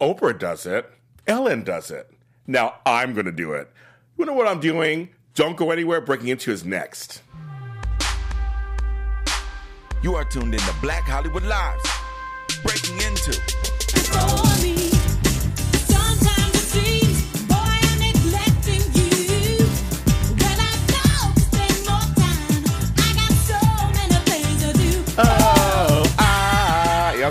Oprah does it. Ellen does it. Now I'm going to do it. You know what I'm doing? Don't go anywhere. Breaking Into is next. You are tuned in to Black Hollywood Lives. Breaking Into.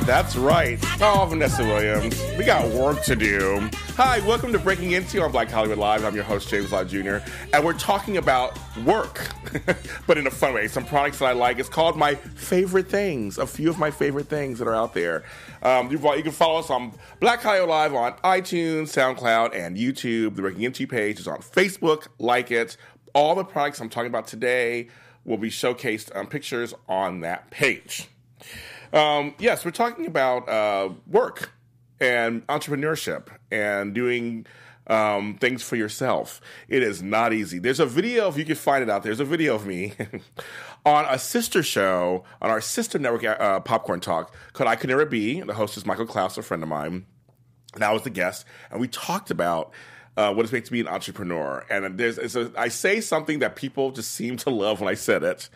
That's right. Oh, Vanessa Williams, we got work to do. Hi, welcome to Breaking Into on Black Hollywood Live. I'm your host, James Lott Jr., and we're talking about work, but in a fun way. Some products that I like. It's called My Favorite Things, a few of my favorite things that are out there. Um, you, you can follow us on Black Hollywood Live on iTunes, SoundCloud, and YouTube. The Breaking Into page is on Facebook. Like it. All the products I'm talking about today will be showcased on pictures on that page. Um, yes, we're talking about uh, work and entrepreneurship and doing um, things for yourself. It is not easy. There's a video, if you can find it out, there's a video of me on a sister show on our sister network, uh, Popcorn Talk, called I Could Never Be. The host is Michael Klaus, a friend of mine. And I was the guest, and we talked about uh, what it's makes to be an entrepreneur. And there's, a, I say something that people just seem to love when I said it.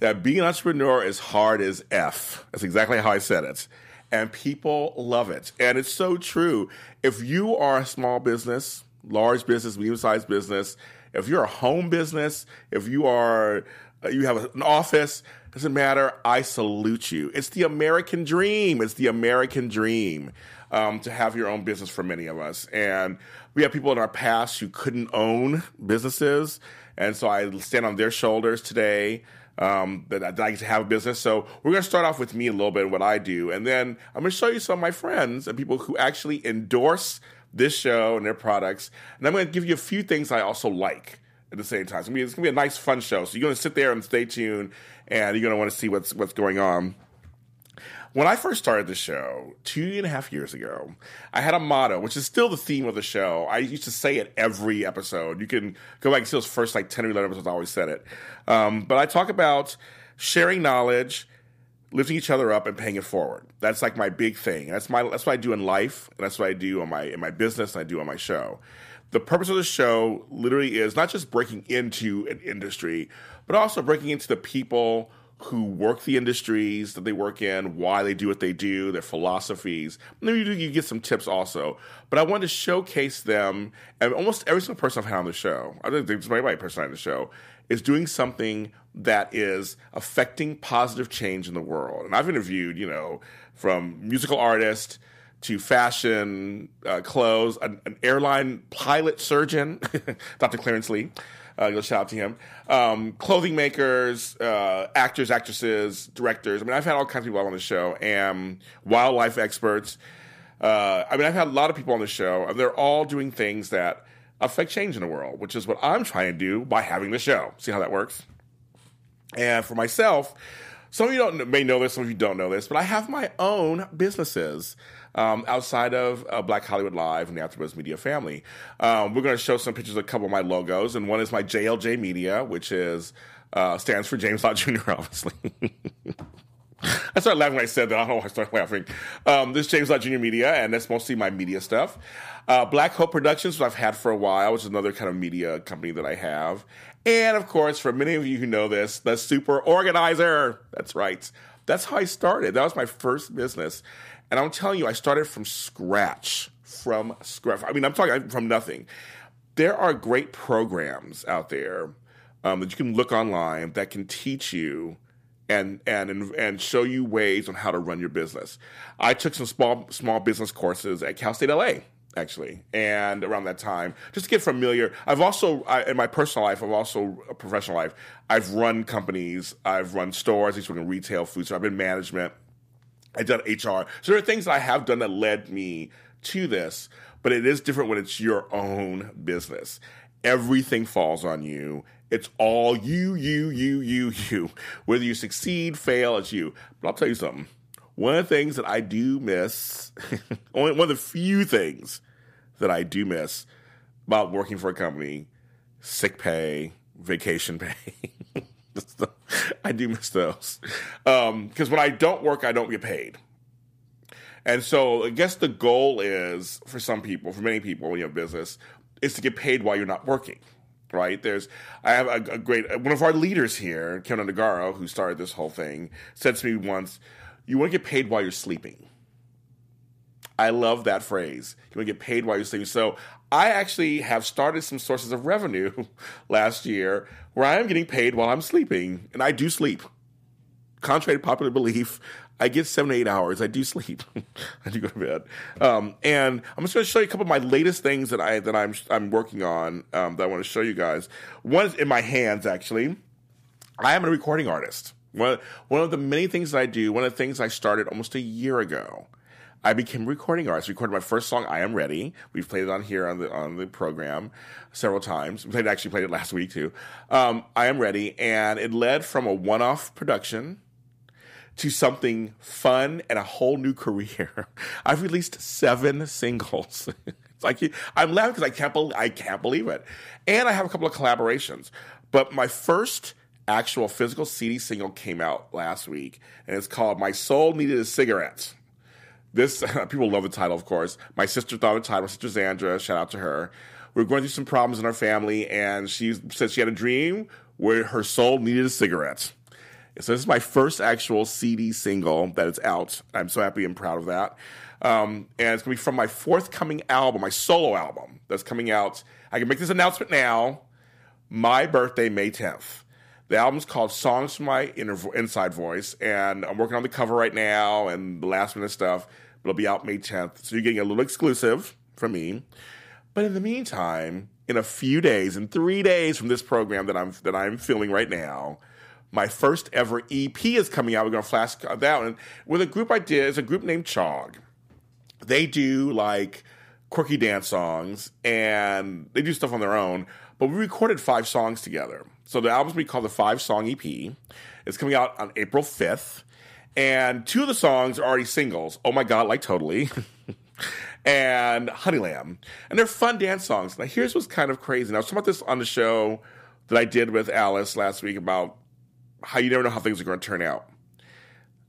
That being an entrepreneur is hard as F. That's exactly how I said it. And people love it. And it's so true. If you are a small business, large business, medium sized business, if you're a home business, if you are, uh, you have an office, doesn't matter. I salute you. It's the American dream. It's the American dream um, to have your own business for many of us. And we have people in our past who couldn't own businesses. And so I stand on their shoulders today um, that I'd like to have a business. So we're going to start off with me a little bit and what I do. And then I'm going to show you some of my friends and people who actually endorse this show and their products. And I'm going to give you a few things I also like at the same time. It's going to be a nice, fun show. So you're going to sit there and stay tuned and you're going to want to see what's, what's going on. When I first started the show two and a half years ago, I had a motto, which is still the theme of the show. I used to say it every episode. You can go back and see those first like 10 or 11 episodes, I always said it. Um, but I talk about sharing knowledge, lifting each other up, and paying it forward. That's like my big thing. That's my that's what I do in life, and that's what I do on my in my business, and I do on my show. The purpose of the show literally is not just breaking into an industry, but also breaking into the people who work the industries that they work in, why they do what they do, their philosophies. Maybe you, do you get some tips also. But I wanted to showcase them, and almost every single person I've had on the show, I think there's every person on the show, is doing something that is affecting positive change in the world. And I've interviewed, you know, from musical artists to fashion, uh, clothes, an, an airline pilot surgeon, Dr. Clarence Lee. Uh, go shout out to him. Um, clothing makers, uh, actors, actresses, directors. I mean, I've had all kinds of people on the show, and wildlife experts. Uh, I mean, I've had a lot of people on the show, and they're all doing things that affect change in the world, which is what I'm trying to do by having the show. See how that works? And for myself, some of you don't may know this, some of you don't know this, but I have my own businesses um, outside of uh, Black Hollywood Live and the AfterBuzz Media family. Um, we're going to show some pictures of a couple of my logos, and one is my JLJ Media, which is uh, stands for James Lott Jr. Obviously. I started laughing when I said that. I don't know why I started laughing. Um, this is James Lott Jr. Media, and that's mostly my media stuff. Uh, Black Hope Productions, which I've had for a while, which is another kind of media company that I have. And of course, for many of you who know this, the Super Organizer. That's right. That's how I started. That was my first business. And I'm telling you, I started from scratch. From scratch. I mean, I'm talking from nothing. There are great programs out there um, that you can look online that can teach you and and and show you ways on how to run your business. I took some small small business courses at Cal State LA actually, and around that time, just to get familiar. I've also I, in my personal life, I've also a professional life. I've run companies, I've run stores, I used to in retail food, so I've been management. I've done HR. So there are things that I have done that led me to this, but it is different when it's your own business. Everything falls on you. It's all you, you, you, you, you. Whether you succeed, fail, it's you. But I'll tell you something. One of the things that I do miss, only one of the few things that I do miss about working for a company, sick pay, vacation pay. I do miss those. Because um, when I don't work, I don't get paid. And so I guess the goal is for some people, for many people when you have business, is to get paid while you're not working. Right? There's I have a, a great one of our leaders here, Kevin Undergaro, who started this whole thing, said to me once, You want to get paid while you're sleeping. I love that phrase. You want to get paid while you're sleeping. So I actually have started some sources of revenue last year where I am getting paid while I'm sleeping, and I do sleep. Contrary to popular belief, I get seven to eight hours. I do sleep. I do go to bed. Um, and I'm just going to show you a couple of my latest things that I that I'm I'm working on um, that I want to show you guys. One is in my hands actually. I am a recording artist. One, one of the many things that I do, one of the things I started almost a year ago, I became recording artist. Recorded my first song, "I Am Ready." We've played it on here on the on the program several times. We played actually played it last week too. Um, "I Am Ready," and it led from a one-off production to something fun and a whole new career. I've released seven singles. it's like I'm laughing because I can't believe I can't believe it, and I have a couple of collaborations. But my first actual physical CD single came out last week, and it's called "My Soul Needed a Cigarette." This people love the title, of course. My sister thought of the title. My sister Zandra, shout out to her. We are going through some problems in our family, and she said she had a dream where her soul needed a cigarette. So this is my first actual CD single that is out. I'm so happy and proud of that. Um, and it's to be from my forthcoming album, my solo album that's coming out. I can make this announcement now. My birthday, May 10th. The album's called Songs from My Inner Inside Voice, and I'm working on the cover right now and the last minute stuff. It'll be out May 10th, so you're getting a little exclusive from me. But in the meantime, in a few days, in three days from this program that I'm that I'm filming right now, my first ever EP is coming out. We're to flash that one with a group I did. It's a group named Chog. They do like quirky dance songs and they do stuff on their own. But we recorded five songs together. So the album's we call the Five Song EP. It's coming out on April 5th. And two of the songs are already singles. Oh my God, like totally. and Honey Lamb. And they're fun dance songs. Now, here's what's kind of crazy. Now, I was talking about this on the show that I did with Alice last week about how you never know how things are going to turn out.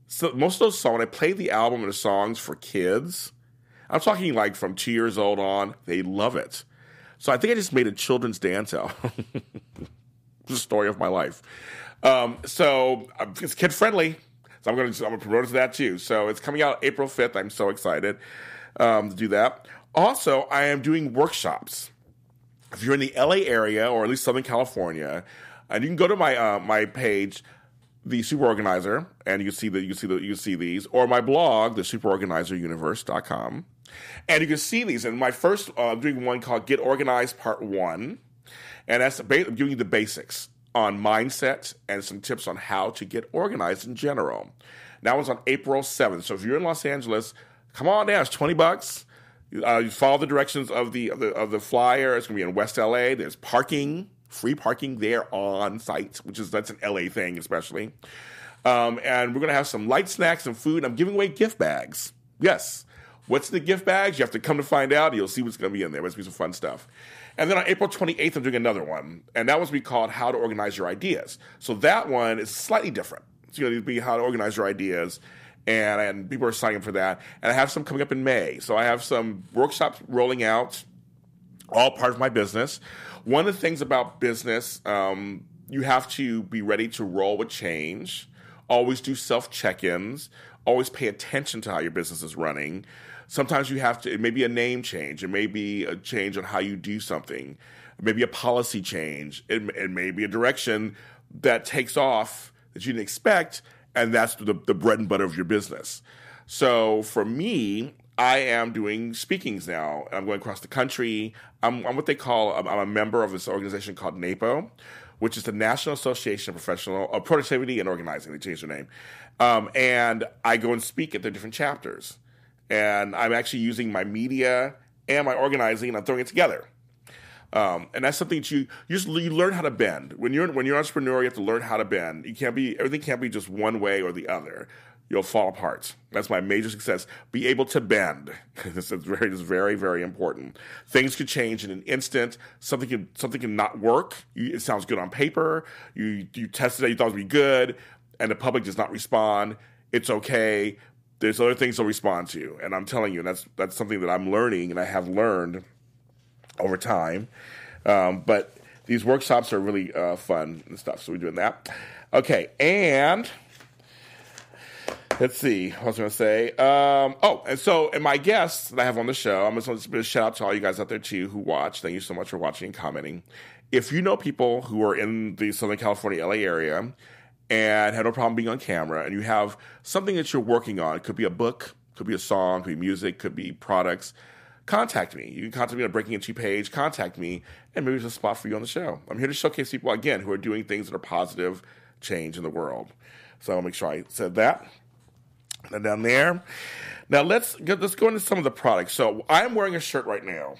So, most of those songs, I play the album and the songs for kids, I'm talking like from two years old on, they love it. So, I think I just made a children's dance album. the story of my life. Um, so, uh, it's kid friendly. So I'm going to I'm going to promote it to that too. So it's coming out April 5th. I'm so excited um, to do that. Also, I am doing workshops. If you're in the LA area or at least Southern California, and you can go to my uh, my page, the Super Organizer, and you see that you see the you see these, or my blog, the SuperOrganizerUniverse.com, and you can see these. And my first, uh, I'm doing one called "Get Organized" Part One, and that's I'm giving you the basics on mindset and some tips on how to get organized in general. That one's on April 7th. So if you're in Los Angeles, come on down. It's 20 bucks. Uh, you follow the directions of the, of the of the flyer. It's going to be in West LA. There's parking, free parking there on site, which is that's an LA thing, especially. Um, and we're going to have some light snacks and food. I'm giving away gift bags. Yes. What's in the gift bags? You have to come to find out. You'll see what's going to be in there. It's going to be some fun stuff. And then on April 28th, I'm doing another one. And that was be called How to Organize Your Ideas. So that one is slightly different. It's going to be how to organize your ideas. And, and people are signing up for that. And I have some coming up in May. So I have some workshops rolling out, all part of my business. One of the things about business, um, you have to be ready to roll with change, always do self check ins, always pay attention to how your business is running. Sometimes you have to, it may be a name change, it may be a change on how you do something, it may be a policy change, it, it may be a direction that takes off that you didn't expect, and that's the, the bread and butter of your business. So for me, I am doing speakings now. I'm going across the country. I'm, I'm what they call, I'm, I'm a member of this organization called NAPO, which is the National Association of Professional uh, Productivity and Organizing. They changed their name. Um, and I go and speak at their different chapters. And I'm actually using my media and my organizing, and I'm throwing it together. Um, and that's something that you you just you learn how to bend when you're when you're an entrepreneur. You have to learn how to bend. You can't be everything can't be just one way or the other. You'll fall apart. That's my major success. Be able to bend. this is very this is very very important. Things could change in an instant. Something can something can not work. You, it sounds good on paper. You you tested it. You thought it would be good, and the public does not respond. It's okay there's other things they'll respond to, and I'm telling you, that's that's something that I'm learning, and I have learned over time. Um, but these workshops are really uh, fun and stuff, so we're doing that. Okay, and let's see what I was going to say. Um, oh, and so, and my guests that I have on the show, I'm just going to shout out to all you guys out there too who watch. Thank you so much for watching and commenting. If you know people who are in the Southern California, LA area, and had no problem being on camera, and you have something that you're working on, it could be a book, could be a song, could be music, could be products. Contact me. You can contact me on Breaking Into page. Contact me, and maybe there's a spot for you on the show. I'm here to showcase people again who are doing things that are positive change in the world. So I'll make sure I said that. And down there. Now let's let's go into some of the products. So I'm wearing a shirt right now.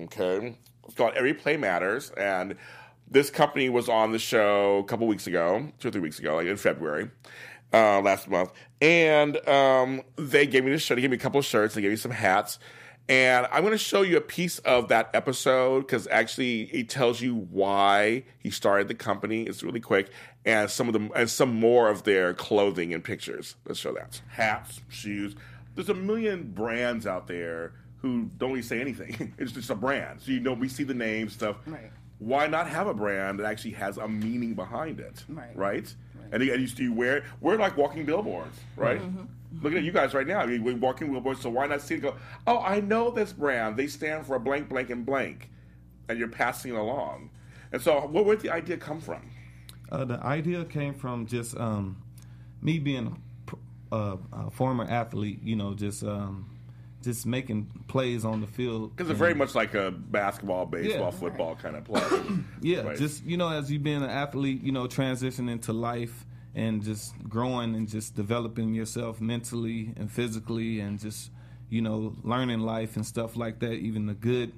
Okay, it's called Every Play Matters, and this company was on the show a couple weeks ago, two or three weeks ago, like in February. Uh, last month, and um, they gave me this shirt. They gave me a couple of shirts. They gave me some hats, and I'm going to show you a piece of that episode because actually it tells you why he started the company. It's really quick, and some of them and some more of their clothing and pictures. Let's show that hats, shoes. There's a million brands out there who don't really say anything. it's just a brand, so you know we see the name stuff. Right. Why not have a brand that actually has a meaning behind it? Right. Right. And you, and you, you wear we're like walking billboards, right? Looking at you guys right now, we're walking billboards. So why not see it? Go, oh, I know this brand. They stand for a blank, blank, and blank, and you're passing it along. And so, where where did the idea come from? Uh, the idea came from just um, me being a, pr- uh, a former athlete. You know, just um, just making plays on the field. Because it's very much like a basketball, baseball, Yeah. football kind of play. Yeah, Right. just you know, as you being an athlete, you know, transitioning to life and just growing and just developing yourself mentally and physically and just you know learning life and stuff like that. Even the good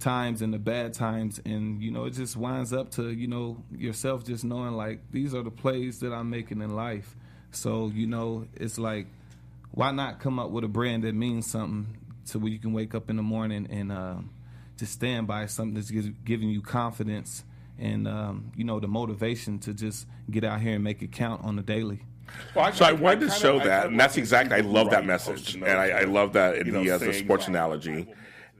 times and the bad times, and you know, it just winds up to you know yourself just knowing like these are the plays that I'm making in life. So you know, it's like why not come up with a brand that means something so where you can wake up in the morning and um, just stand by something that's giving you confidence and um, you know the motivation to just get out here and make it count on the daily. Well, so I wanted to kinda- show that, and that's exactly. I people love that message, and I, I love that you in know, the, as a saying- sports analogy.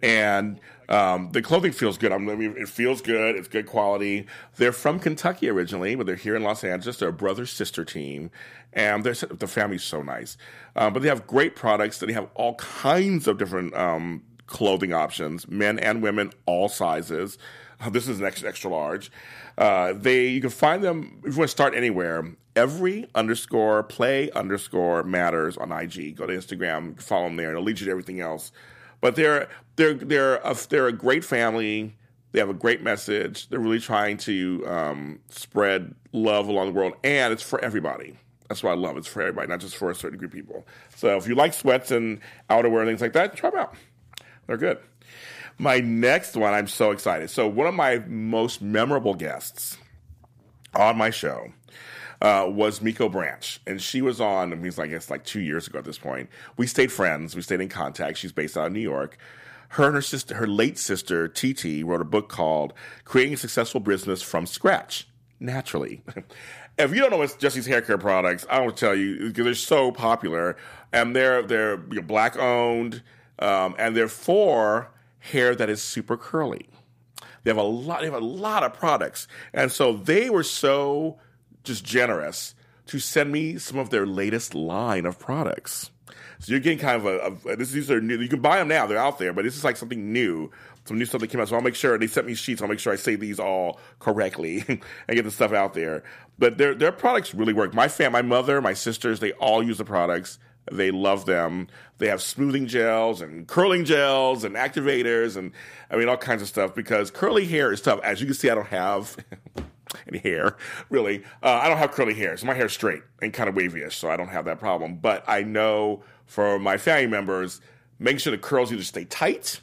And um, the clothing feels good. I mean, it feels good. It's good quality. They're from Kentucky originally, but they're here in Los Angeles. They're a brother sister team, and the family's so nice. Um, but they have great products. They have all kinds of different um, clothing options, men and women, all sizes. Uh, This is an extra extra large. Uh, they you can find them if you want to start anywhere. Every underscore play underscore matters on IG. Go to Instagram, follow them there. It'll lead you to everything else. But they're they're they're a, they're a great family. They have a great message. They're really trying to um, spread love along the world, and it's for everybody. That's what I love. It's for everybody, not just for a certain group of people. So if you like sweats and outerwear and things like that, try them out. They're good. My next one, I'm so excited. So one of my most memorable guests on my show uh, was Miko Branch, and she was on. I mean, I guess like two years ago at this point. We stayed friends. We stayed in contact. She's based out of New York. Her and her sister, her late sister Titi, wrote a book called "Creating a Successful Business from Scratch." Naturally, if you don't know what Jessie's hair care products, I will tell you because they're so popular, and they're they're black owned, um, and they're for hair that is super curly. They have a lot. They have a lot of products, and so they were so just generous to send me some of their latest line of products. So you're getting kind of a, a this, these are new. You can buy them now; they're out there, but this is like something new, some new stuff that came out. So I'll make sure they sent me sheets. I'll make sure I say these all correctly and get the stuff out there. But their their products really work. My fam, my mother, my sisters, they all use the products. They love them. They have smoothing gels and curling gels and activators and I mean all kinds of stuff because curly hair is tough. As you can see, I don't have any hair really. Uh, I don't have curly hair, so my hair's straight and kind of wavyish, so I don't have that problem. But I know for my family members, making sure the curls either stay tight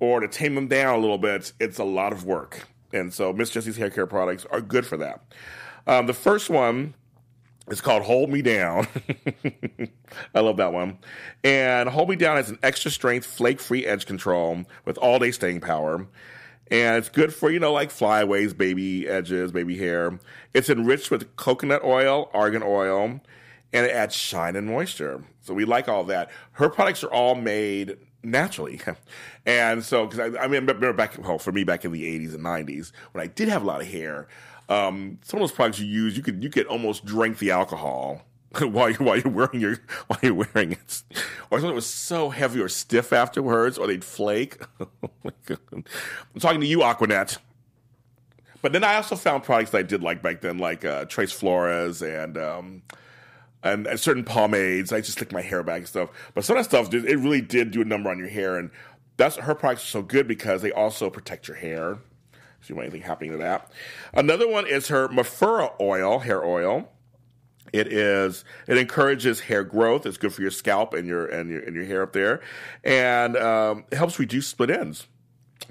or to tame them down a little bit, it's a lot of work. And so Miss Jessie's hair care products are good for that. Um, the first one is called Hold Me Down. I love that one. And Hold Me Down has an extra strength, flake free edge control with all day staying power. And it's good for, you know, like flyaways, baby edges, baby hair. It's enriched with coconut oil, argan oil, and it adds shine and moisture. So we like all that. Her products are all made naturally, and so because I, I mean, remember back well, for me back in the '80s and '90s when I did have a lot of hair. Um, some of those products you use, you could you could almost drink the alcohol while you while you're wearing your while you're wearing it, or something was so heavy or stiff afterwards, or they'd flake. oh my God. I'm talking to you, Aquanet. But then I also found products that I did like back then, like uh, Tres Flores and, um, and and certain pomades. I just slick my hair back and stuff. But some of that stuff, it really did do a number on your hair, and that's her products are so good because they also protect your hair. So you want anything happening to that? Another one is her Mafura oil, hair oil. It is. It encourages hair growth. It's good for your scalp and your and your and your hair up there, and um, it helps reduce split ends.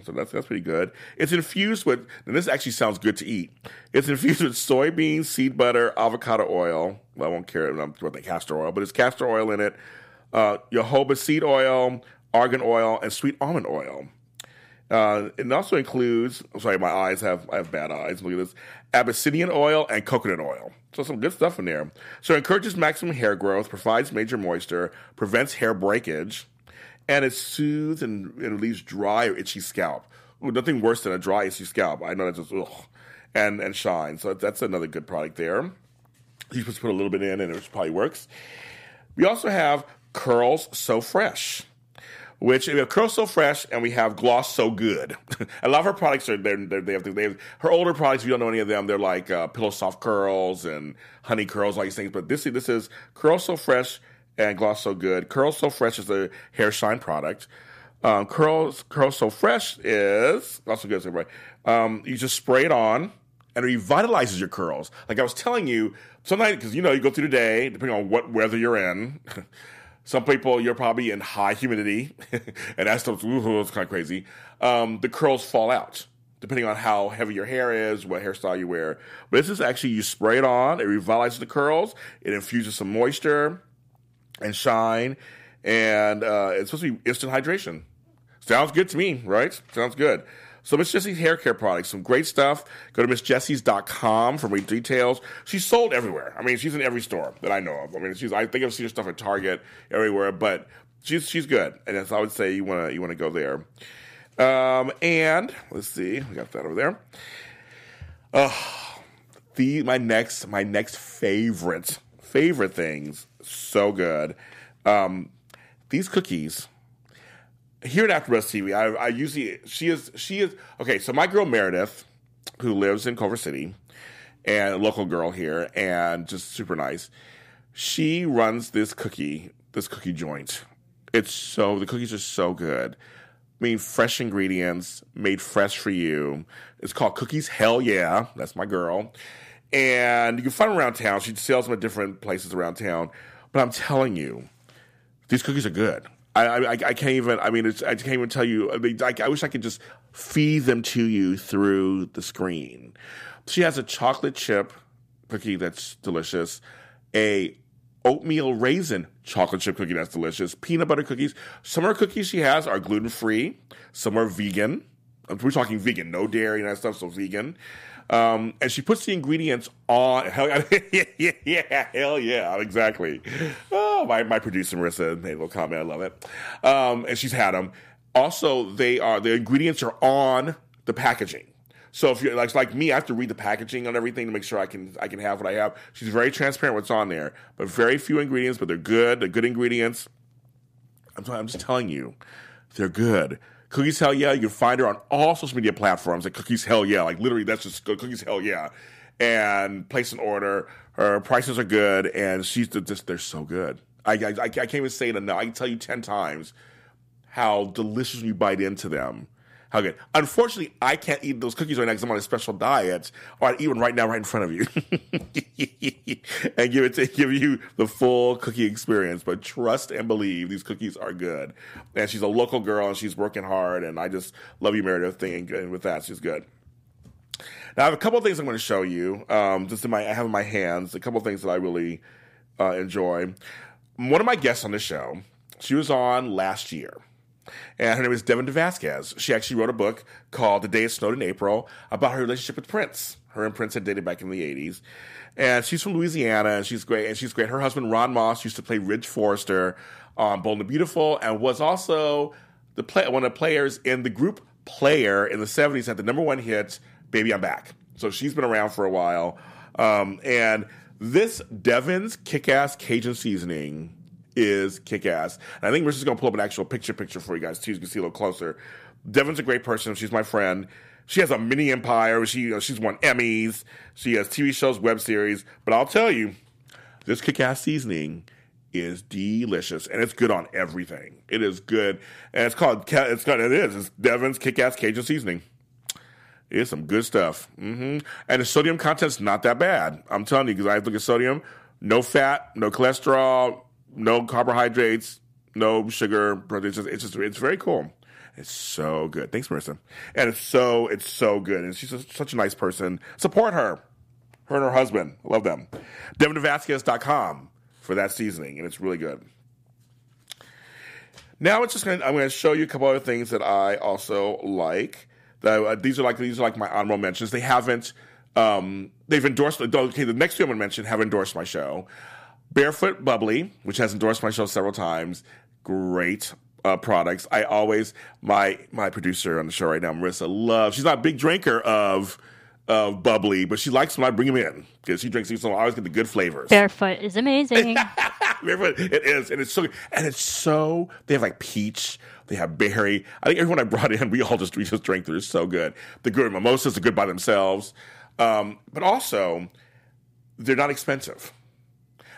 So that's that's pretty good. It's infused with, and this actually sounds good to eat. It's infused with soybean, seed butter, avocado oil. Well, I won't care about the castor oil, but it's castor oil in it, uh, jojoba seed oil, argan oil, and sweet almond oil. Uh, it also includes. I'm sorry, my eyes have I have bad eyes. Look at this: Abyssinian oil and coconut oil. So some good stuff in there. So it encourages maximum hair growth, provides major moisture, prevents hair breakage, and it soothes and it leaves dry or itchy scalp. Ooh, nothing worse than a dry itchy scalp. I know that's just ugh, and and shine. So that's another good product there. You just put a little bit in, and it probably works. We also have Curls So Fresh, which we have Curl So Fresh, and we have Gloss So Good. a lot of her products are they're, they're, they have they have her older products. If you don't know any of them, they're like uh, Pillow Soft Curls and Honey Curls, all these things. But this this is Curl So Fresh and Gloss So Good. Curl So Fresh is a hair shine product. Um, curls Curls So Fresh is also good. Everybody, um, you just spray it on and it revitalizes your curls. Like I was telling you, sometimes because you know you go through the day, depending on what weather you're in. Some people you're probably in high humidity, and that stuff's ooh, it's kind of crazy. Um, the curls fall out depending on how heavy your hair is, what hairstyle you wear. But this is actually you spray it on, it revitalizes the curls, it infuses some moisture and shine, and uh, it's supposed to be instant hydration. Sounds good to me, right? Sounds good. So Miss Jessie's hair care products, some great stuff. Go to missjessies.com for more details. She's sold everywhere. I mean, she's in every store that I know of. I mean, she's I think I've seen her stuff at Target everywhere, but she's she's good. And as I would say you wanna you wanna go there. Um, and let's see, we got that over there. the my next my next favorite favorite things so good um these cookies here at AfterBuzz TV, I, I usually she is she is okay. So my girl Meredith, who lives in Culver City, and a local girl here, and just super nice. She runs this cookie this cookie joint. It's so the cookies are so good. I mean, fresh ingredients made fresh for you. It's called Cookies Hell Yeah. That's my girl, and you can find them around town. She sells them at different places around town. But I'm telling you, these cookies are good. I, I, I can't even. I mean, I can't even tell you. I mean, I, I wish I could just feed them to you through the screen. She has a chocolate chip cookie that's delicious, a oatmeal raisin chocolate chip cookie that's delicious, peanut butter cookies. Some of her cookies she has are gluten free. Some are vegan. We're talking vegan, no dairy and that stuff, so vegan. Um, and she puts the ingredients on. Hell yeah, yeah, hell yeah, exactly. Oh, my, my producer Marissa made a little comment. I love it. Um, and she's had them. Also, they are the ingredients are on the packaging. So if you're like like me, I have to read the packaging on everything to make sure I can I can have what I have. She's very transparent what's on there, but very few ingredients, but they're good. They're good ingredients. I'm, I'm just telling you, they're good. Cookies Hell Yeah, you can find her on all social media platforms at Cookies Hell Yeah. Like literally, that's just Cookies Hell Yeah. And place an order. Her prices are good, and she's just they're so good. I, I, I can't even say it enough. I can tell you ten times how delicious you bite into them. How good. Unfortunately, I can't eat those cookies right now because I'm on a special diet. Or I'd eat one right now, right in front of you, and give it to give you the full cookie experience. But trust and believe, these cookies are good. And she's a local girl, and she's working hard. And I just love you, Meredith. Thing and with that, she's good. Now I have a couple of things I'm going to show you. Um, just in my, I have in my hands a couple of things that I really uh, enjoy. One of my guests on the show, she was on last year, and her name is Devin DeVasquez. She actually wrote a book called "The Day It Snowed in April" about her relationship with Prince. Her and Prince had dated back in the '80s, and she's from Louisiana, and she's great. And she's great. Her husband Ron Moss used to play Ridge Forrester on Bold and Beautiful, and was also the play, one of the players in the group Player in the '70s had the number one hit "Baby I'm Back." So she's been around for a while, um, and this Devin's Kick-Ass Cajun seasoning is kick-ass. And I think we're just to pull up an actual picture picture for you guys too, so you can see a little closer. Devin's a great person. She's my friend. She has a mini empire. She you know, she's won Emmys. She has TV shows, web series. But I'll tell you, this kick-ass seasoning is delicious and it's good on everything. It is good, and it's called Ca- it's it is it's Devin's Kick-Ass Cajun seasoning. It's some good stuff. hmm And the sodium content's not that bad. I'm telling you, because I look at sodium, no fat, no cholesterol, no carbohydrates, no sugar. It's just, it's just, it's very cool. It's so good. Thanks, Marissa. And it's so, it's so good. And she's such a nice person. Support her. Her and her husband. Love them. DevonVasquez.com for that seasoning, and it's really good. Now it's just gonna, I'm going to show you a couple other things that I also like. That, uh, these are like these are like my honorable mentions. They haven't. Um, they've endorsed. Okay, the next two I'm going to mention have endorsed my show. Barefoot Bubbly, which has endorsed my show several times. Great uh, products. I always my my producer on the show right now, Marissa, loves. She's not a big drinker of of bubbly, but she likes when I bring them in because she drinks these. So I always get the good flavors. Barefoot is amazing. Remember, it is, and it's so, and it's so. They have like peach. They have berry. I think everyone I brought in, we all just we just drank through. It's so good. The good mimosas are good by themselves, um, but also they're not expensive,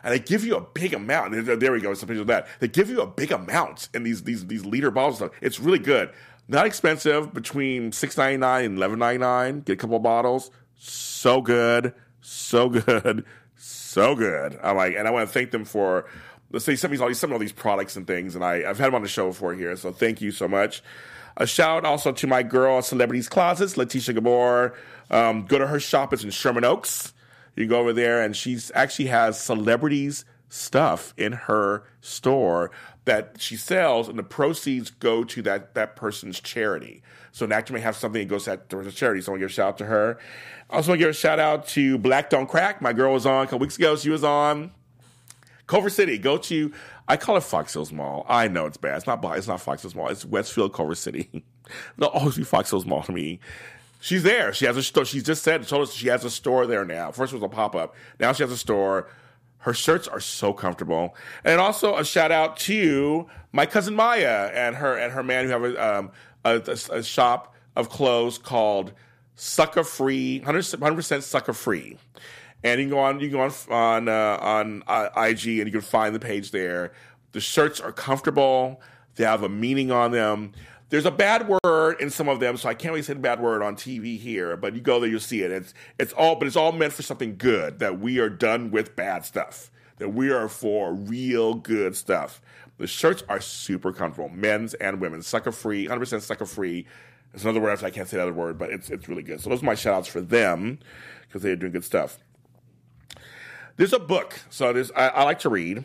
and they give you a big amount. There- we go. Some picture of that. They give you a big amount in these these these liter bottles. Stuff. It's really good. Not expensive. Between six ninety nine and eleven ninety nine. Get a couple of bottles. So good. So good. So good. I like, and I want to thank them for. Let's say some of these, all these, some of these products and things, and I, I've had them on the show before here, so thank you so much. A shout out also to my girl, Celebrities Closets, Letitia Gabor. Um, go to her shop; it's in Sherman Oaks. You go over there, and she's actually has celebrities stuff in her store that she sells, and the proceeds go to that that person's charity. So an actor may have something that goes to charity. So I want to give a shout out to her. I also want to give a shout out to Black Don't Crack. My girl was on a couple weeks ago. She was on. Culver City. Go to I call it Fox Hills Mall. I know it's bad. It's not it's not Fox Hills Mall. It's Westfield Culver City. They'll always be Fox Hills Mall to me. She's there. She has a store. She's just said told us she has a store there now. First it was a pop up. Now she has a store. Her shirts are so comfortable. And also a shout out to my cousin Maya and her and her man who have a, um, a, a- a shop of clothes called Sucker Free, 100 percent Sucker Free. And you can go on, you can go on on uh, on uh, IG, and you can find the page there. The shirts are comfortable. They have a meaning on them. There's a bad word in some of them, so I can't really say the bad word on TV here. But you go there, you'll see it. It's it's all, but it's all meant for something good. That we are done with bad stuff. That we are for real good stuff. The shirts are super comfortable, men's and women's. Sucker free, 100% sucker free. It's another word I can't say other word, but it's it's really good. So those are my shout outs for them because they're doing good stuff. There's a book. So there's I, I like to read,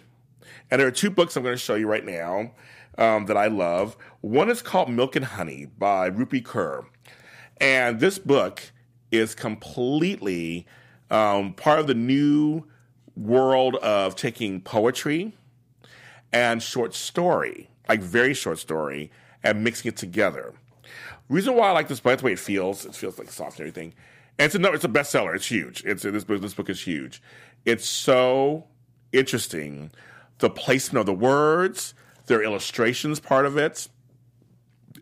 and there are two books I'm going to show you right now um, that I love. One is called Milk and Honey by Rupi Kaur, and this book is completely um, part of the new world of taking poetry and short story, like very short story, and mixing it together. Reason why I like this book, the way it feels, it feels like soft and everything. And it's a it's a bestseller. It's huge. It's this book. This book is huge. It's so interesting. The placement of the words, there are illustrations. Part of it.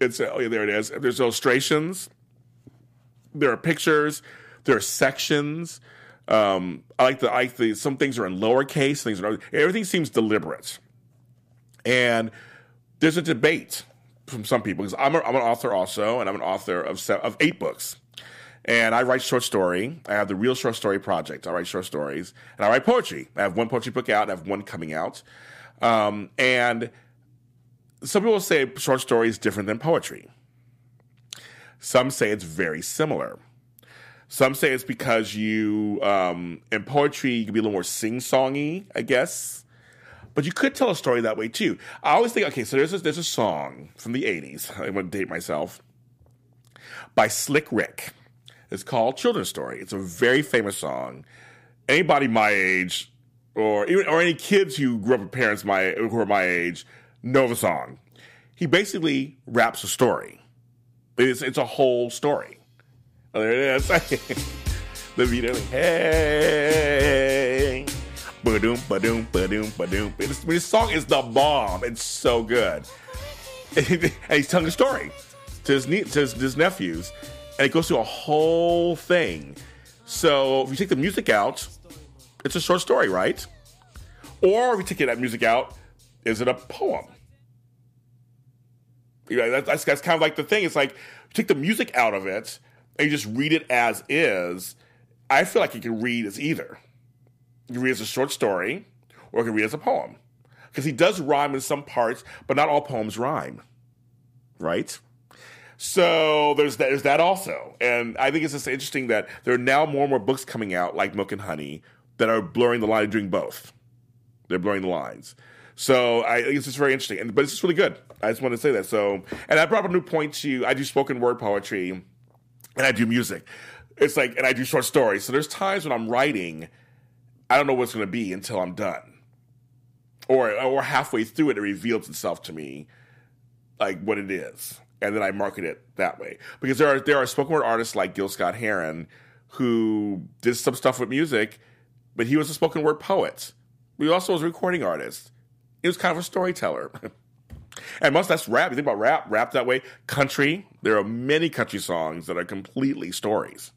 It's oh yeah, there it is. There's illustrations. There are pictures. There are sections. Um, I like the I like the some things are in lowercase. Things are everything seems deliberate. And there's a debate from some people because I'm, a, I'm an author also, and I'm an author of se- of eight books. And I write short story. I have the Real Short Story Project. I write short stories, and I write poetry. I have one poetry book out. I have one coming out. Um, and some people say short story is different than poetry. Some say it's very similar. Some say it's because you um, in poetry you can be a little more sing-songy, I guess. But you could tell a story that way too. I always think, okay, so there's a, there's a song from the '80s. I'm going to date myself by Slick Rick. It's called Children's Story. It's a very famous song. Anybody my age, or even or any kids who grew up with parents my who are my age, know the song. He basically raps a story. It's it's a whole story. Oh, there it is. the video. Hey. Ba-doom, ba-doom, ba-doom, ba-doom. This, this song is the bomb. It's so good. and he's telling a story to his, nie- to his, his nephews, and it goes through a whole thing. So if you take the music out, it's a short story, right? Or if you take that music out, is it a poem? You know, that- that's, that's kind of like the thing. It's like take the music out of it and you just read it as is. I feel like you can read as either. You can read as a short story, or you can read as a poem. Because he does rhyme in some parts, but not all poems rhyme. Right? So there's that, there's that also. And I think it's just interesting that there are now more and more books coming out, like Milk and Honey, that are blurring the line doing both. They're blurring the lines. So I think it's just very interesting. And, but it's just really good. I just wanted to say that. So, and I brought up a new point to you. I do spoken word poetry and I do music. It's like, and I do short stories. So there's times when I'm writing, I don't know what's going to be until I'm done. Or, or halfway through it, it reveals itself to me like what it is, and then I market it that way. Because there are there are spoken word artists like Gil Scott Heron who did some stuff with music, but he was a spoken word poet. He also was a recording artist. He was kind of a storyteller. and most that's rap. You think about rap, rap that way. Country, there are many country songs that are completely stories.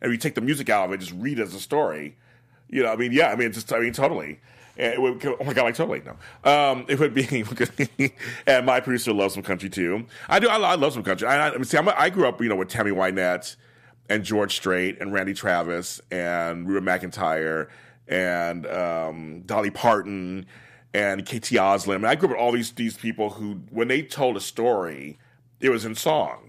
And if you take the music out of it, just read it as a story. You know, I mean, yeah, I mean, just, I mean, totally. It would, oh my god, like totally no. Um, it would be, and my producer loves some country too. I do, I, I love some country. I, I see, I'm, I grew up, you know, with Tammy Wynette and George Strait and Randy Travis and Reba McEntire and um, Dolly Parton and KT Oslin. I, I grew up with all these these people who, when they told a story, it was in song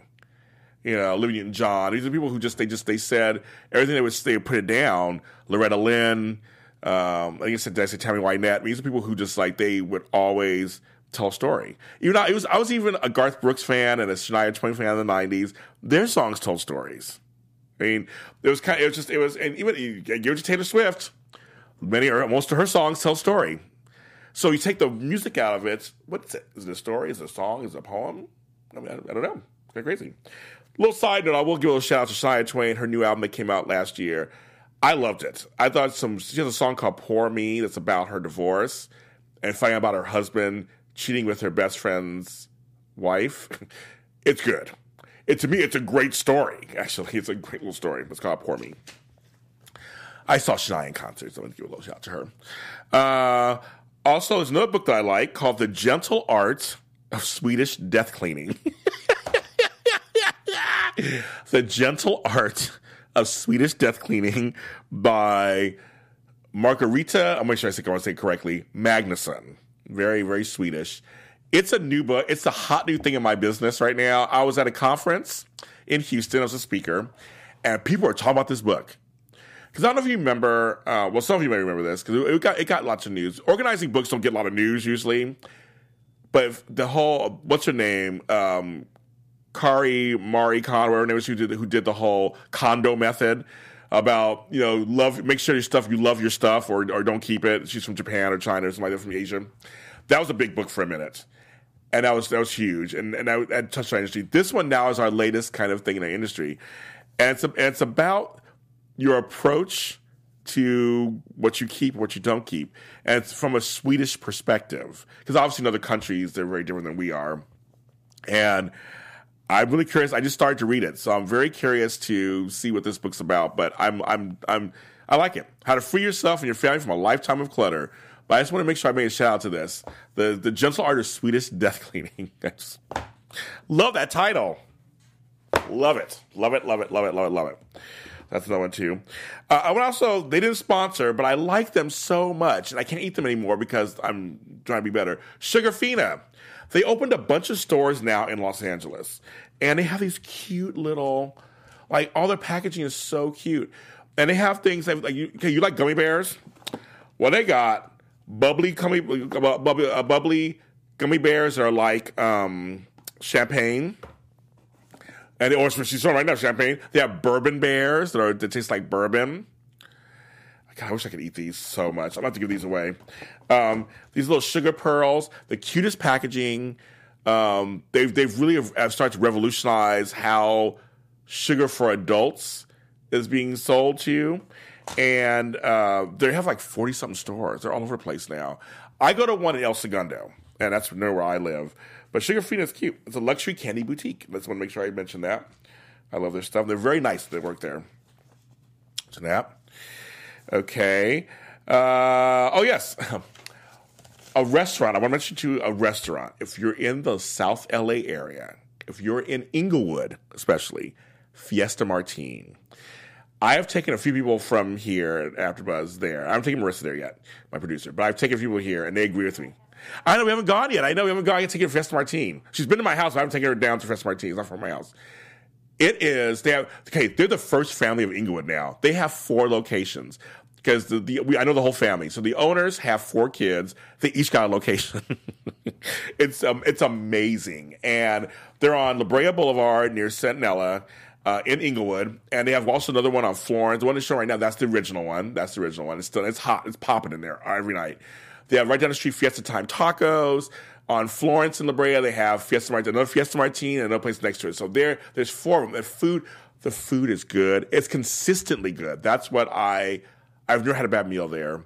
you know, Olivia Newton John. These are people who just they just they said everything they would they put it down. Loretta Lynn, um, I think I said did I said Tammy Wynette. These are people who just like they would always tell a story. Even though it was I was even a Garth Brooks fan and a Shania Twain fan in the nineties. Their songs told stories. I mean, it was kind. Of, it was just it was, and even you give it to Taylor Swift. Many or most of her songs tell story. So you take the music out of it. What's it? Is it a story? Is it a song? Is it a poem? I mean, I, I don't know. It's kind of crazy. Little side note, I will give a shout out to Shania Twain, her new album that came out last year. I loved it. I thought some she has a song called Poor Me that's about her divorce and finding out about her husband cheating with her best friend's wife. It's good. It to me, it's a great story. Actually, it's a great little story. It's called Poor Me. I saw Shania in concert, so I'm gonna give a little shout out to her. Uh, also, there's another book that I like called The Gentle Art of Swedish Death Cleaning. the Gentle Art of Swedish Death Cleaning by Margarita, I'm not sure I say I want to say it correctly, Magnusson. Very, very Swedish. It's a new book. It's a hot new thing in my business right now. I was at a conference in Houston as a speaker, and people are talking about this book. Because I don't know if you remember, uh, well, some of you may remember this, because it got, it got lots of news. Organizing books don't get a lot of news usually, but the whole, what's her name? Um, Kari Mari Khan, whatever her name is, who did who did the whole Kondo method about you know love make sure your stuff you love your stuff or or don't keep it. She's from Japan or China or somebody from Asia. That was a big book for a minute, and that was that was huge. And and I, I touched on industry. This one now is our latest kind of thing in the industry, and it's and it's about your approach to what you keep, what you don't keep, and it's from a Swedish perspective because obviously in other countries they're very different than we are, and I'm really curious. I just started to read it, so I'm very curious to see what this book's about. But I'm, I'm, I'm, I like it. How to free yourself and your family from a lifetime of clutter. But I just want to make sure I made a shout out to this: the the gentle art of Swedish death cleaning. I just love that title. Love it, love it, love it, love it, love it, love it. That's another one too. Uh, I would also they didn't sponsor, but I like them so much, and I can't eat them anymore because I'm trying to be better. Sugarfina. They opened a bunch of stores now in Los Angeles, and they have these cute little, like all their packaging is so cute, and they have things that like you, okay, you like gummy bears. Well, they got bubbly gummy, uh, bubbly, uh, bubbly gummy bears are like um, champagne. And or she's showing right now champagne. They have bourbon bears that are that taste like bourbon. God, I wish I could eat these so much. I'm about to give these away. Um, these little sugar pearls, the cutest packaging. Um, they've they've really have started to revolutionize how sugar for adults is being sold to you, and uh, they have like forty something stores. They're all over the place now. I go to one in El Segundo, and that's near where I live. But Sugarfina is cute. It's a luxury candy boutique. I just want to make sure I mention that. I love their stuff. They're very nice. They work there. That. Okay. Uh, oh, yes. a restaurant. I want to mention to you a restaurant. If you're in the South LA area, if you're in Inglewood, especially, Fiesta Martine. I have taken a few people from here at AfterBuzz there. I haven't taken Marissa there yet, my producer, but I've taken a few people here and they agree with me. I know we haven't gone yet. I know we haven't gone yet to take her to Fiesta Martine. She's been to my house, but I haven't taken her down to Fiesta Martine. It's not from my house. It is. They have okay. They're the first family of Inglewood now. They have four locations because the, the we, I know the whole family. So the owners have four kids. They each got a location. it's um it's amazing, and they're on La Brea Boulevard near Centinela. Uh, in Inglewood, and they have also another one on Florence. The one that's showing right now, that's the original one. That's the original one. It's still it's hot. It's popping in there every night. They have right down the street Fiesta Time Tacos. On Florence and La Brea, they have Fiesta Martine, another Fiesta Martine, and another place next to it. So there, there's four of them. The food, the food is good. It's consistently good. That's what I, I've never had a bad meal there.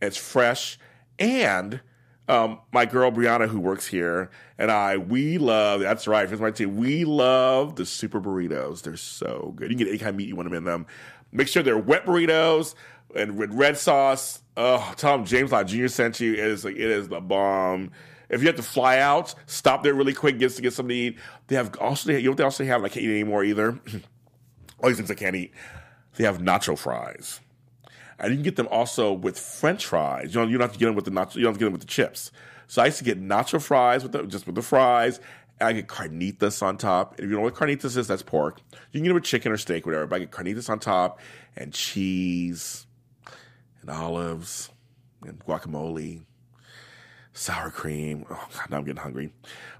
It's fresh, and um, my girl Brianna, who works here, and I, we love. That's right, Fiesta Martine. We love the super burritos. They're so good. You can get any kind of meat you want them in them. Make sure they're wet burritos and with red sauce. Oh, them James Lott Jr. sent you. It is like it is the bomb. If you have to fly out, stop there really quick, get to get something to eat. They have also you know they also have. I can't eat anymore either. All these things I can't eat. They have nacho fries, and you can get them also with French fries. You don't you don't have to get them with the nacho. You don't have to get them with the chips. So I used to get nacho fries with the, just with the fries. And I get carnitas on top. And if you don't know what carnitas is, that's pork. You can get it with chicken or steak, whatever. But I get carnitas on top and cheese and olives and guacamole, sour cream. Oh God, now I'm getting hungry.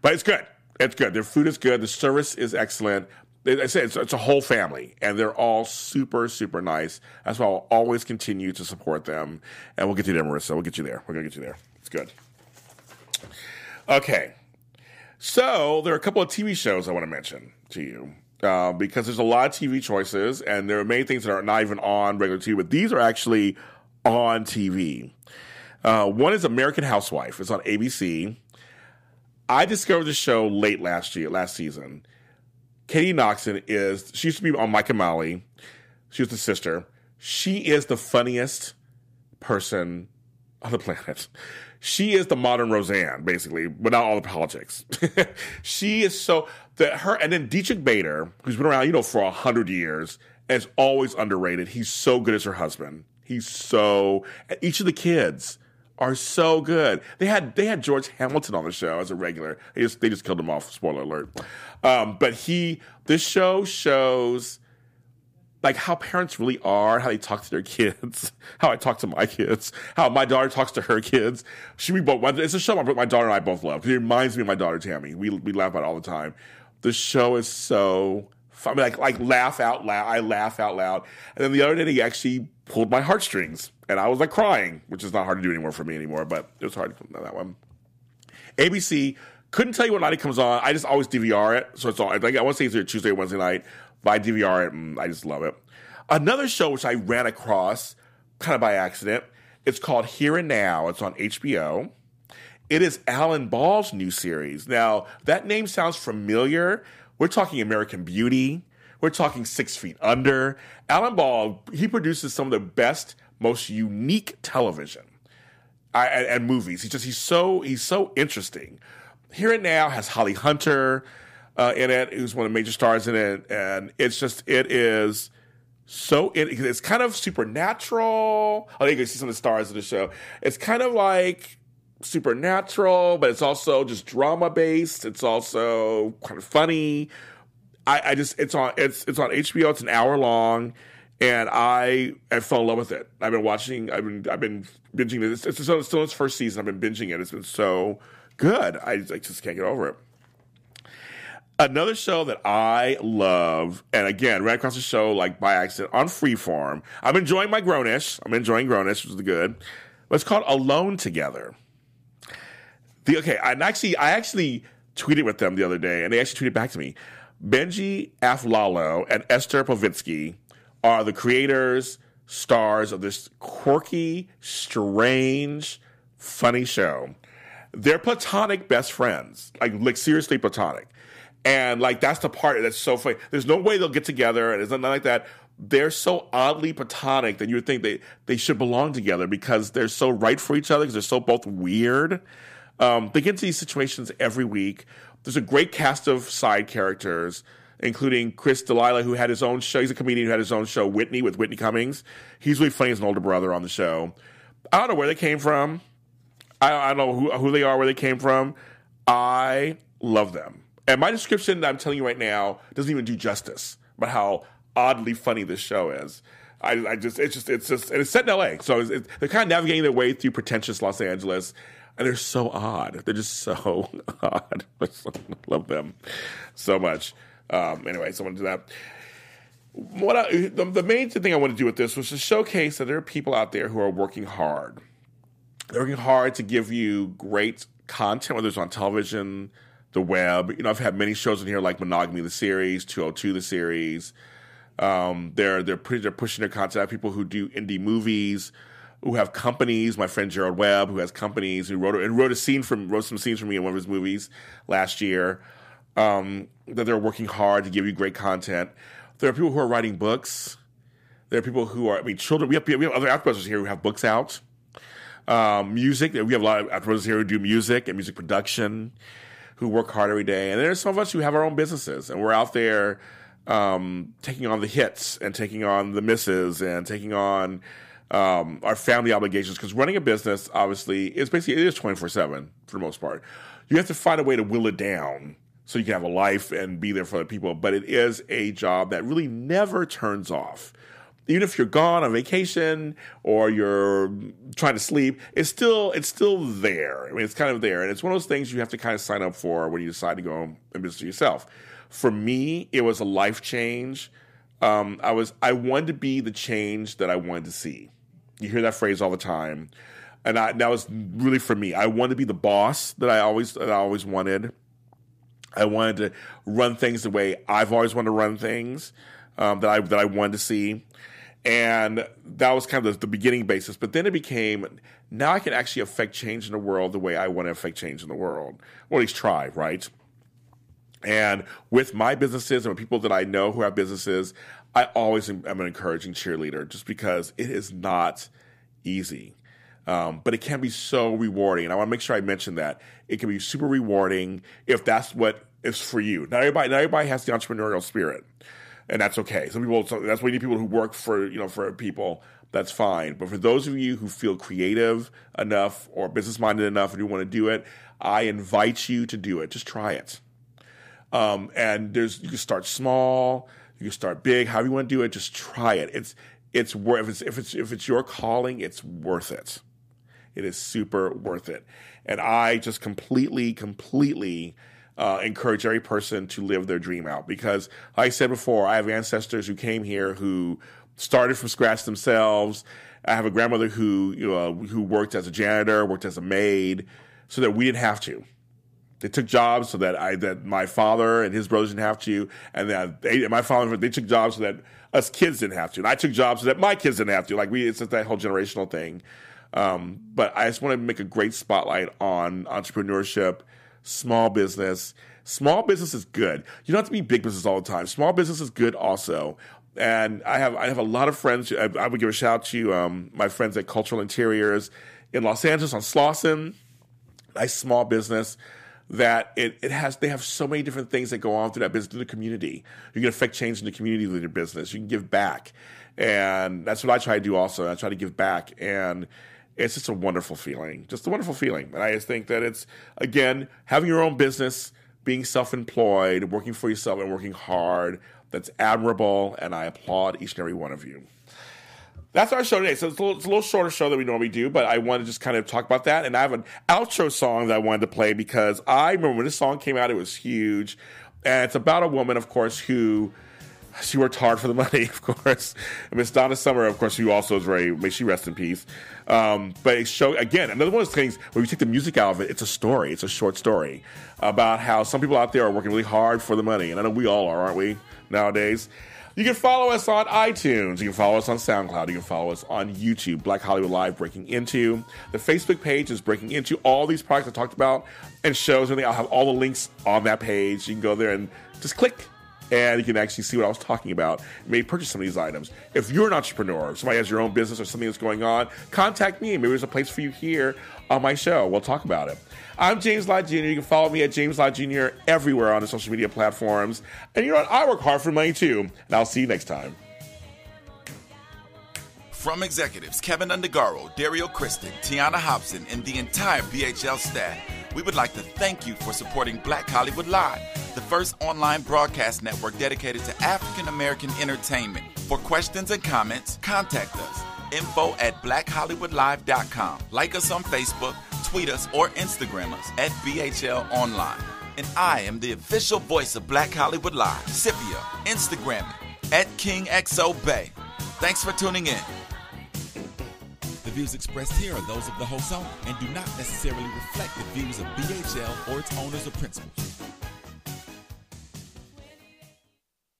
But it's good. It's good. Their food is good. The service is excellent. I say it's, it's a whole family, and they're all super, super nice. That's why I'll always continue to support them. And we'll get you there, Marissa. We'll get you there. We're gonna get you there. It's good. Okay. So there are a couple of TV shows I want to mention to you. Uh, because there's a lot of TV choices, and there are many things that are not even on regular TV, but these are actually on TV. Uh, one is American Housewife. It's on ABC. I discovered the show late last year, last season. Katy Mixon is, she used to be on Mike and Molly. She was the sister. She is the funniest person on the planet. She is the modern Roseanne, basically, without all the politics. she is so that her and then Diedrich Bader, who's been around, you know, for a hundred years, is always underrated. He's so good as her husband. He's so each of the kids are so good. They had they had George Hamilton on the show as a regular. They just they just killed him off. Spoiler alert. Um, but he this show shows like how parents really are, how they talk to their kids, how I talk to my kids, how my daughter talks to her kids. She we both it's a show my, my daughter and I both love it reminds me of my daughter Tammy. We we laugh about it all the time. The show is so. I mean, like like laugh out loud. I laugh out loud. And then the other day he actually pulled my heartstrings, and I was like crying, which is not hard to do anymore for me anymore. But it was hard to that one. ABC couldn't tell you what night it comes on. I just always DVR it, so it's all. Like I want to say it's Tuesday Wednesday night, but I DVR it, and I just love it. Another show which I ran across kind of by accident. It's called Here and Now. It's on HBO. It is Alan Ball's new series. Now that name sounds familiar. We're talking American Beauty. We're talking Six Feet Under. Alan Ball he produces some of the best, most unique television I, and, and movies. He's just he's so he's so interesting. Here and Now has Holly Hunter uh, in it, who's one of the major stars in it, and it's just it is so it, it's kind of supernatural. I think you can see some of the stars of the show. It's kind of like supernatural, but it's also just drama based. It's also kind of funny. I, I just it's on it's it's on HBO. It's an hour long, and I I fell in love with it. I've been watching. I've been I've been binging it. It's, it's still, it's still its first season. I've been binging it. It's been so good. I, I just can't get over it. Another show that I love, and again, ran across the show like by accident on Freeform. I'm enjoying my Grownish. I'm enjoying Grownish, which is good. But it's called Alone Together. The okay, and actually, I actually tweeted with them the other day, and they actually tweeted back to me. Benji Aflalo and Esther Povitsky are the creators, stars of this quirky, strange, funny show. They're platonic best friends, like like seriously platonic, and like that's the part that's so funny. There's no way they'll get together, and it's nothing like that. They're so oddly platonic that you would think they they should belong together because they're so right for each other because they're so both weird. Um, they get into these situations every week. There's a great cast of side characters, including Chris D'Elia, who had his own show. He's a comedian who had his own show, Whitney, with Whitney Cummings. He's really funny as an older brother on the show. I don't know where they came from. I, I don't know who, who they are, where they came from. I love them. And my description that I'm telling you right now doesn't even do justice about how oddly funny this show is. I, I just, it's just, it's just, and it's set in LA. So it's, it's, they're kind of navigating their way through pretentious Los Angeles. And they're so odd. They're just so odd. I love them so much. Um, anyway, so I want to do that what I, the, the main thing I want to do with this was to showcase that there are people out there who are working hard. They're working hard to give you great content, whether it's on television, the web. You know, I've had many shows in here like Monogamy the series, 202 the series. Um, they're they're pretty, they're pushing their content. Have people who do indie movies, who have companies. My friend Gerald Webb, who has companies, who wrote and wrote a scene from wrote some scenes for me in one of his movies last year. Um, that they're working hard to give you great content. There are people who are writing books. There are people who are, I mean, children. We have, we have other actors here who have books out. Um, music. We have a lot of actors here who do music and music production, who work hard every day. And there's some of us who have our own businesses, and we're out there um, taking on the hits and taking on the misses and taking on um, our family obligations. Because running a business, obviously, is basically it is twenty four seven for the most part. You have to find a way to will it down so you can have a life and be there for other people. But it is a job that really never turns off. Even if you're gone on vacation or you're trying to sleep, it's still it's still there. I mean, it's kind of there, and it's one of those things you have to kind of sign up for when you decide to go and business yourself. For me, it was a life change. Um, I was I wanted to be the change that I wanted to see. You hear that phrase all the time, and I, that was really for me. I wanted to be the boss that I always that I always wanted. I wanted to run things the way I've always wanted to run things um, that I that I wanted to see, and that was kind of the, the beginning basis. But then it became now I can actually affect change in the world the way I want to affect change in the world, or at least try, right? And with my businesses and with people that I know who have businesses, I always am, an encouraging cheerleader, just because it is not easy. Um, but it can be so rewarding. And I want to make sure I mention that it can be super rewarding if that's what is for you. Not everybody, not everybody has the entrepreneurial spirit, and that's okay. Some people, so that's why you need people who work for you know for people. That's fine. But for those of you who feel creative enough or business minded enough and you want to do it, I invite you to do it. Just try it. Um, and there's you can start small, you can start big. However you want to do it, just try it. It's it's worth if it's if it's if it's your calling, it's worth it. It is super worth it. And I just completely, completely uh, encourage every person to live their dream out because, like I said before, I have ancestors who came here who started from scratch themselves. I have a grandmother who you know, who worked as a janitor, worked as a maid, so that we didn't have to. They took jobs so that I that my father and his brothers didn't have to, and that they, my father they took jobs so that us kids didn't have to, and I took jobs so that my kids didn't have to. Like we, it's just that whole generational thing. Um, but I just want to make a great spotlight on entrepreneurship, small business. Small business is good. You don't have to be big business all the time. Small business is good also. And I have I have a lot of friends. I, I would give a shout out to um, my friends at Cultural Interiors in Los Angeles on Slauson. Nice small business that it, it has they have so many different things that go on through that business through the community. You can affect change in the community with your business. You can give back. And that's what I try to do also. I try to give back. And it's just a wonderful feeling. Just a wonderful feeling. And I just think that it's again, having your own business, being self employed, working for yourself and working hard, that's admirable, and I applaud each and every one of you. That's our show today. So it's a, little, it's a little shorter show than we normally do, but I want to just kind of talk about that. And I have an outro song that I wanted to play because I remember when this song came out, it was huge. And it's about a woman, of course, who she worked hard for the money, of course. Miss Donna Summer, of course, who also is very, may she rest in peace. Um, but it show again, another one of those things where you take the music out of it, it's a story, it's a short story about how some people out there are working really hard for the money. And I know we all are, aren't we, nowadays? You can follow us on iTunes. You can follow us on SoundCloud. You can follow us on YouTube, Black Hollywood Live Breaking Into. The Facebook page is Breaking Into. All these products I talked about and shows, and I'll have all the links on that page. You can go there and just click and you can actually see what I was talking about. You may purchase some of these items. If you're an entrepreneur, somebody has your own business or something that's going on, contact me. Maybe there's a place for you here on my show. We'll talk about it. I'm James Lott Jr. You can follow me at James Lott Jr. everywhere on the social media platforms. And you know what? I work hard for money too. And I'll see you next time. From executives Kevin Undergaro, Dario Kristen, Tiana Hobson, and the entire BHL staff, we would like to thank you for supporting Black Hollywood Live, the first online broadcast network dedicated to African American entertainment. For questions and comments, contact us. Info at blackhollywoodlive.com. Like us on Facebook, tweet us, or Instagram us at BHL Online. And I am the official voice of Black Hollywood Live, Scipio, Instagram at KingXOBay. Thanks for tuning in. The views expressed here are those of the host only and do not necessarily reflect the views of BHL or its owners or principals.